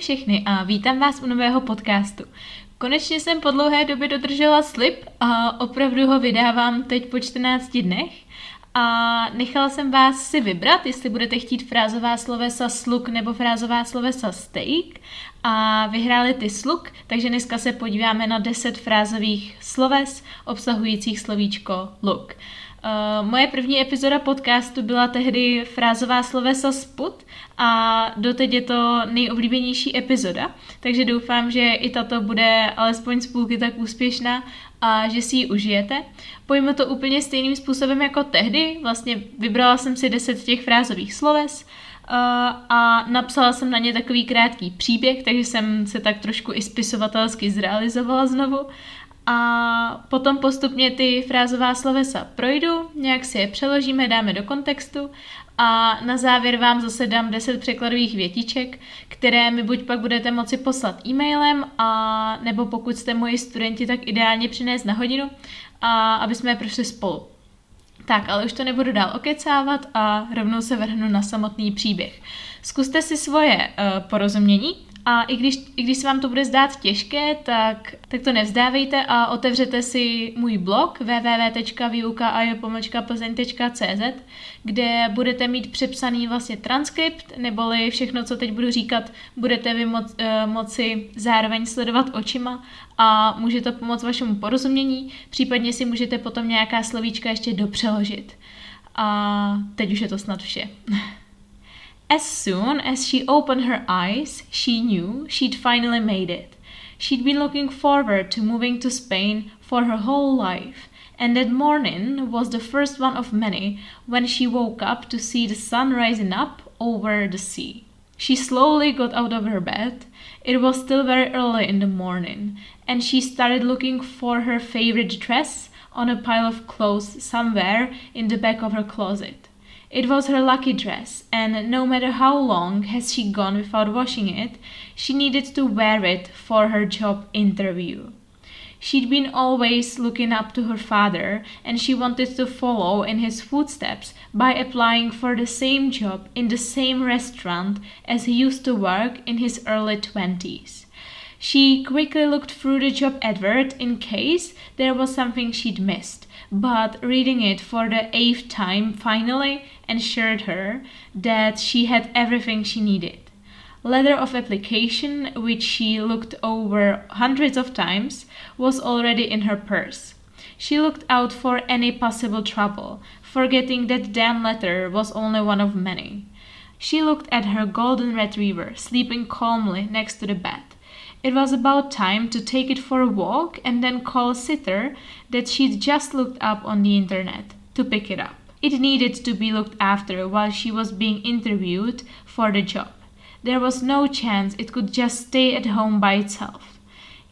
Všechny a vítám vás u nového podcastu. Konečně jsem po dlouhé době dodržela slib a opravdu ho vydávám teď po 14 dnech. A nechala jsem vás si vybrat, jestli budete chtít frázová slovesa sluk nebo frázová slovesa steak. A vyhráli ty sluk, takže dneska se podíváme na 10 frázových sloves obsahujících slovíčko look. Uh, moje první epizoda podcastu byla tehdy frázová slovesa sput a doteď je to nejoblíbenější epizoda, takže doufám, že i tato bude alespoň z půlky tak úspěšná a že si ji užijete. Pojmu to úplně stejným způsobem jako tehdy, vlastně vybrala jsem si 10 těch frázových sloves uh, a napsala jsem na ně takový krátký příběh, takže jsem se tak trošku i spisovatelsky zrealizovala znovu a potom postupně ty frázová slovesa projdu, nějak si je přeložíme, dáme do kontextu a na závěr vám zase dám 10 překladových větiček, které mi buď pak budete moci poslat e-mailem, a nebo pokud jste moji studenti, tak ideálně přinést na hodinu, a aby jsme je prošli spolu. Tak, ale už to nebudu dál okecávat a rovnou se vrhnu na samotný příběh. Zkuste si svoje uh, porozumění a i když, i když se vám to bude zdát těžké, tak, tak to nevzdávejte a otevřete si můj blog www.vyukajo.plzeň.cz, kde budete mít přepsaný vlastně transkript, neboli všechno, co teď budu říkat, budete vy mo- eh, moci zároveň sledovat očima a může to pomoct vašemu porozumění, případně si můžete potom nějaká slovíčka ještě dopřeložit. A teď už je to snad vše. As soon as she opened her eyes, she knew she'd finally made it. She'd been looking forward to moving to Spain for her whole life, and that morning was the first one of many when she woke up to see the sun rising up over the sea. She slowly got out of her bed. It was still very early in the morning, and she started looking for her favorite dress on a pile of clothes somewhere in the back of her closet. It was her lucky dress, and no matter how long has she gone without washing it, she needed to wear it for her job interview. She'd been always looking up to her father, and she wanted to follow in his footsteps by applying for the same job in the same restaurant as he used to work in his early twenties. She quickly looked through the job advert in case there was something she'd missed, but reading it for the eighth time finally assured her that she had everything she needed. Letter of application, which she looked over hundreds of times, was already in her purse. She looked out for any possible trouble, forgetting that damn letter was only one of many. She looked at her golden retriever sleeping calmly next to the bed. It was about time to take it for a walk and then call sitter that she'd just looked up on the internet to pick it up. It needed to be looked after while she was being interviewed for the job. There was no chance it could just stay at home by itself.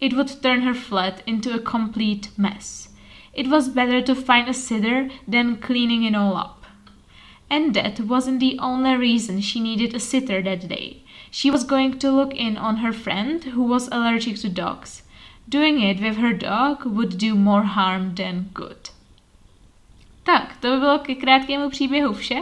It would turn her flat into a complete mess. It was better to find a sitter than cleaning it all up. And that wasn't the only reason she needed a sitter that day. She was going to look in on her friend who was allergic to dogs. Doing it with her dog would do more harm than good. Tak, to by bylo ke krátkému příběhu vše.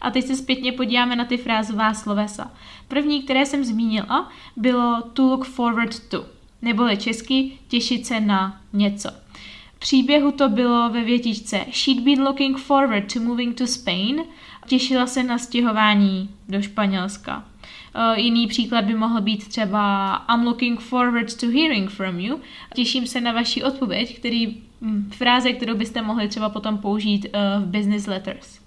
A teď se zpětně podíváme na ty frázová slovesa. První, které jsem zmínila, bylo to look forward to, neboli česky těšit se na něco. Příběhu to bylo ve větičce She'd been looking forward to moving to Spain. Těšila se na stěhování do Španělska. Uh, jiný příklad by mohl být třeba I'm looking forward to hearing from you. Těším se na vaši odpověď, který hm, fráze, kterou byste mohli třeba potom použít uh, v business letters.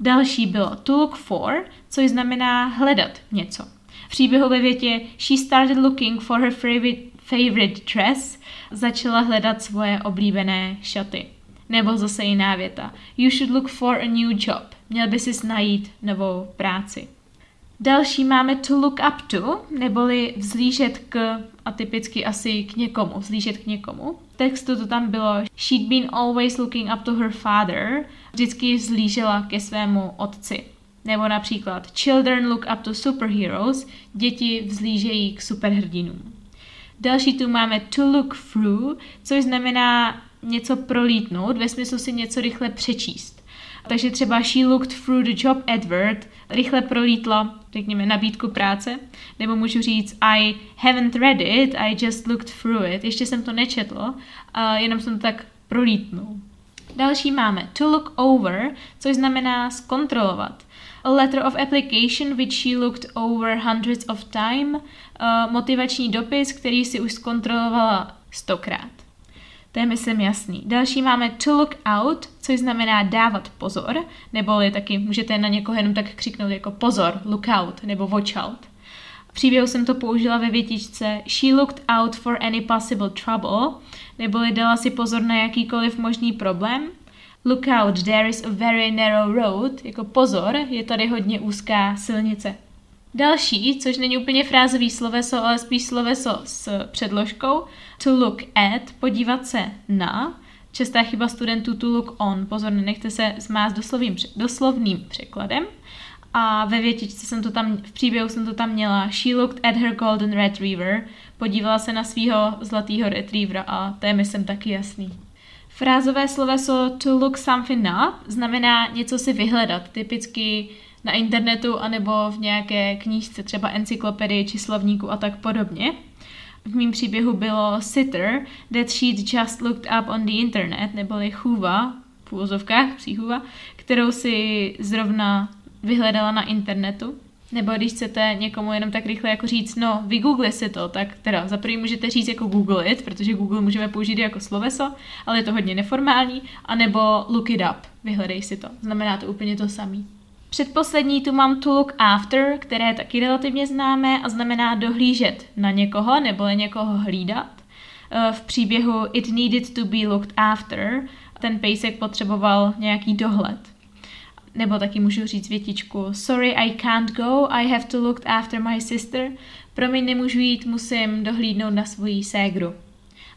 Další bylo to look for, což znamená hledat něco. V příběhu ve větě She started looking for her favorite, favorite dress, začala hledat svoje oblíbené šaty. Nebo zase jiná věta. You should look for a new job. Měl by si najít novou práci. Další máme to look up to, neboli vzlížet k, a typicky asi k někomu, vzlížet k někomu. V textu to tam bylo She'd been always looking up to her father, vždycky vzlížela ke svému otci. Nebo například Children look up to superheroes, děti vzlížejí k superhrdinům. Další tu máme to look through, což znamená něco prolítnout, ve smyslu si něco rychle přečíst. Takže třeba she looked through the job advert, rychle prolítla, řekněme, nabídku práce, nebo můžu říct I haven't read it, I just looked through it. Ještě jsem to nečetl, a jenom jsem to tak prolítnul. Další máme to look over, což znamená zkontrolovat. A letter of application which she looked over hundreds of time. Uh, motivační dopis, který si už zkontrolovala stokrát. To je, myslím, jasný. Další máme to look out, což znamená dávat pozor, neboli taky můžete na někoho jenom tak křiknout jako pozor, look out, nebo watch out. V příběhu jsem to použila ve větičce She looked out for any possible trouble, neboli dala si pozor na jakýkoliv možný problém. Look out, there is a very narrow road, jako pozor, je tady hodně úzká silnice. Další, což není úplně frázový sloveso, ale spíš sloveso s předložkou, to look at, podívat se na, častá chyba studentů to look on, pozor, nenechte se zmást doslovným, doslovným překladem. A ve větičce jsem to tam, v příběhu jsem to tam měla, she looked at her golden retriever, podívala se na svého zlatého retrievera a to je myslím taky jasný. Frázové sloveso to look something up znamená něco si vyhledat, typicky na internetu anebo v nějaké knížce, třeba encyklopedii či slovníku a tak podobně. V mém příběhu bylo sitter that she'd just looked up on the internet, neboli chůva, v úvozovkách, příchůva, kterou si zrovna vyhledala na internetu. Nebo když chcete někomu jenom tak rychle jako říct, no, vygoogli si to, tak teda za prvý můžete říct jako google it, protože Google můžeme použít jako sloveso, ale je to hodně neformální, anebo look it up, vyhledej si to. Znamená to úplně to samý. Předposlední tu mám to look after, které je taky relativně známé a znamená dohlížet na někoho nebo někoho hlídat. Eh, v příběhu It needed to be looked after ten pejsek potřeboval nějaký dohled. Nebo taky můžu říct větičku Sorry, I can't go, I have to look after my sister. Promiň, nemůžu jít, musím dohlídnout na svoji ségru.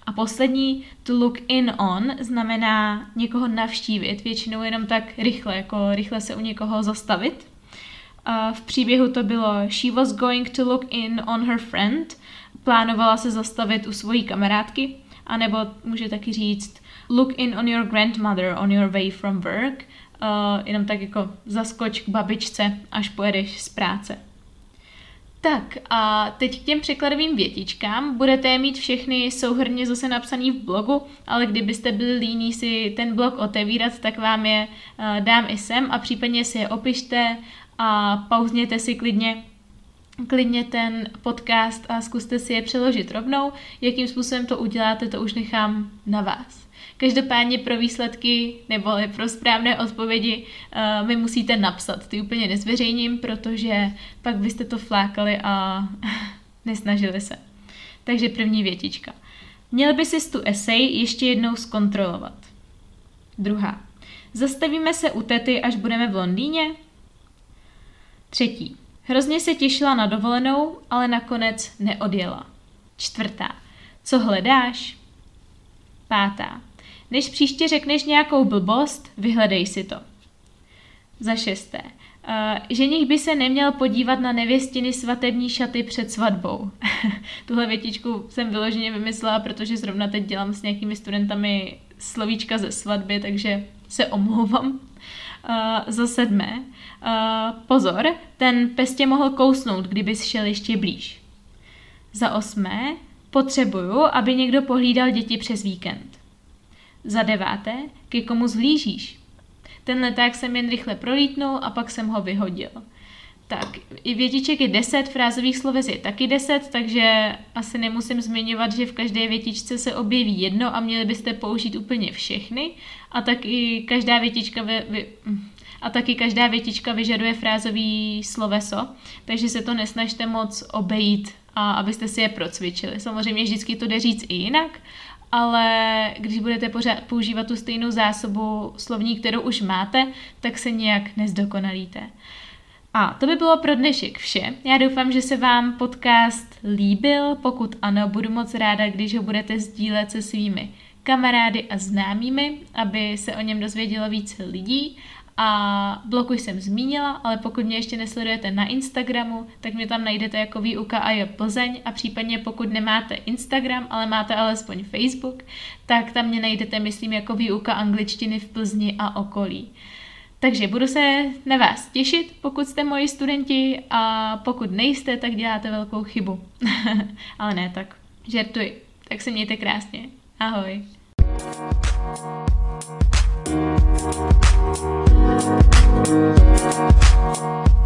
A poslední, to look in on, znamená někoho navštívit, většinou jenom tak rychle, jako rychle se u někoho zastavit. A v příběhu to bylo She was going to look in on her friend, plánovala se zastavit u svojí kamarádky, anebo může taky říct look in on your grandmother on your way from work, uh, jenom tak jako zaskoč k babičce, až pojedeš z práce. Tak a teď k těm překladovým větičkám. Budete je mít všechny souhrně zase napsaný v blogu, ale kdybyste byli líní si ten blog otevírat, tak vám je uh, dám i sem a případně si je opište a pauzněte si klidně klidně ten podcast a zkuste si je přeložit rovnou. Jakým způsobem to uděláte, to už nechám na vás. Každopádně pro výsledky nebo pro správné odpovědi uh, mi musíte napsat. Ty úplně nezveřejním, protože pak byste to flákali a nesnažili se. Takže první větička. Měl by si tu esej ještě jednou zkontrolovat. Druhá. Zastavíme se u tety, až budeme v Londýně? Třetí. Hrozně se těšila na dovolenou, ale nakonec neodjela. Čtvrtá. Co hledáš? Pátá. Než příště řekneš nějakou blbost, vyhledej si to. Za šesté. Uh, ženich by se neměl podívat na nevěstiny svatební šaty před svatbou. Tuhle větičku jsem vyloženě vymyslela, protože zrovna teď dělám s nějakými studentami slovíčka ze svatby, takže se omlouvám. Uh, za sedmé. Uh, pozor, ten pes tě mohl kousnout, kdybys šel ještě blíž. Za osmé. Potřebuju, aby někdo pohlídal děti přes víkend. Za deváté, ke komu zhlížíš? Ten leták jsem jen rychle prolítnul a pak jsem ho vyhodil. Tak, i větiček je 10, frázových sloves je taky 10, takže asi nemusím zmiňovat, že v každé větičce se objeví jedno a měli byste použít úplně všechny. A taky každá větička vy, vy, a taky každá větička vyžaduje frázový sloveso, takže se to nesnažte moc obejít, a abyste si je procvičili. Samozřejmě vždycky to jde říct i jinak, ale když budete pořád používat tu stejnou zásobu slovní, kterou už máte, tak se nějak nezdokonalíte. A to by bylo pro dnešek vše. Já doufám, že se vám podcast líbil. Pokud ano, budu moc ráda, když ho budete sdílet se svými kamarády a známými, aby se o něm dozvědělo více lidí. A bloku jsem zmínila, ale pokud mě ještě nesledujete na Instagramu, tak mě tam najdete jako výuka a je Plzeň a případně pokud nemáte Instagram, ale máte alespoň Facebook, tak tam mě najdete, myslím, jako výuka angličtiny v Plzni a okolí. Takže budu se na vás těšit, pokud jste moji studenti a pokud nejste, tak děláte velkou chybu. Ale ne, tak žertuji. Tak se mějte krásně. Ahoj. thank you We'll be right.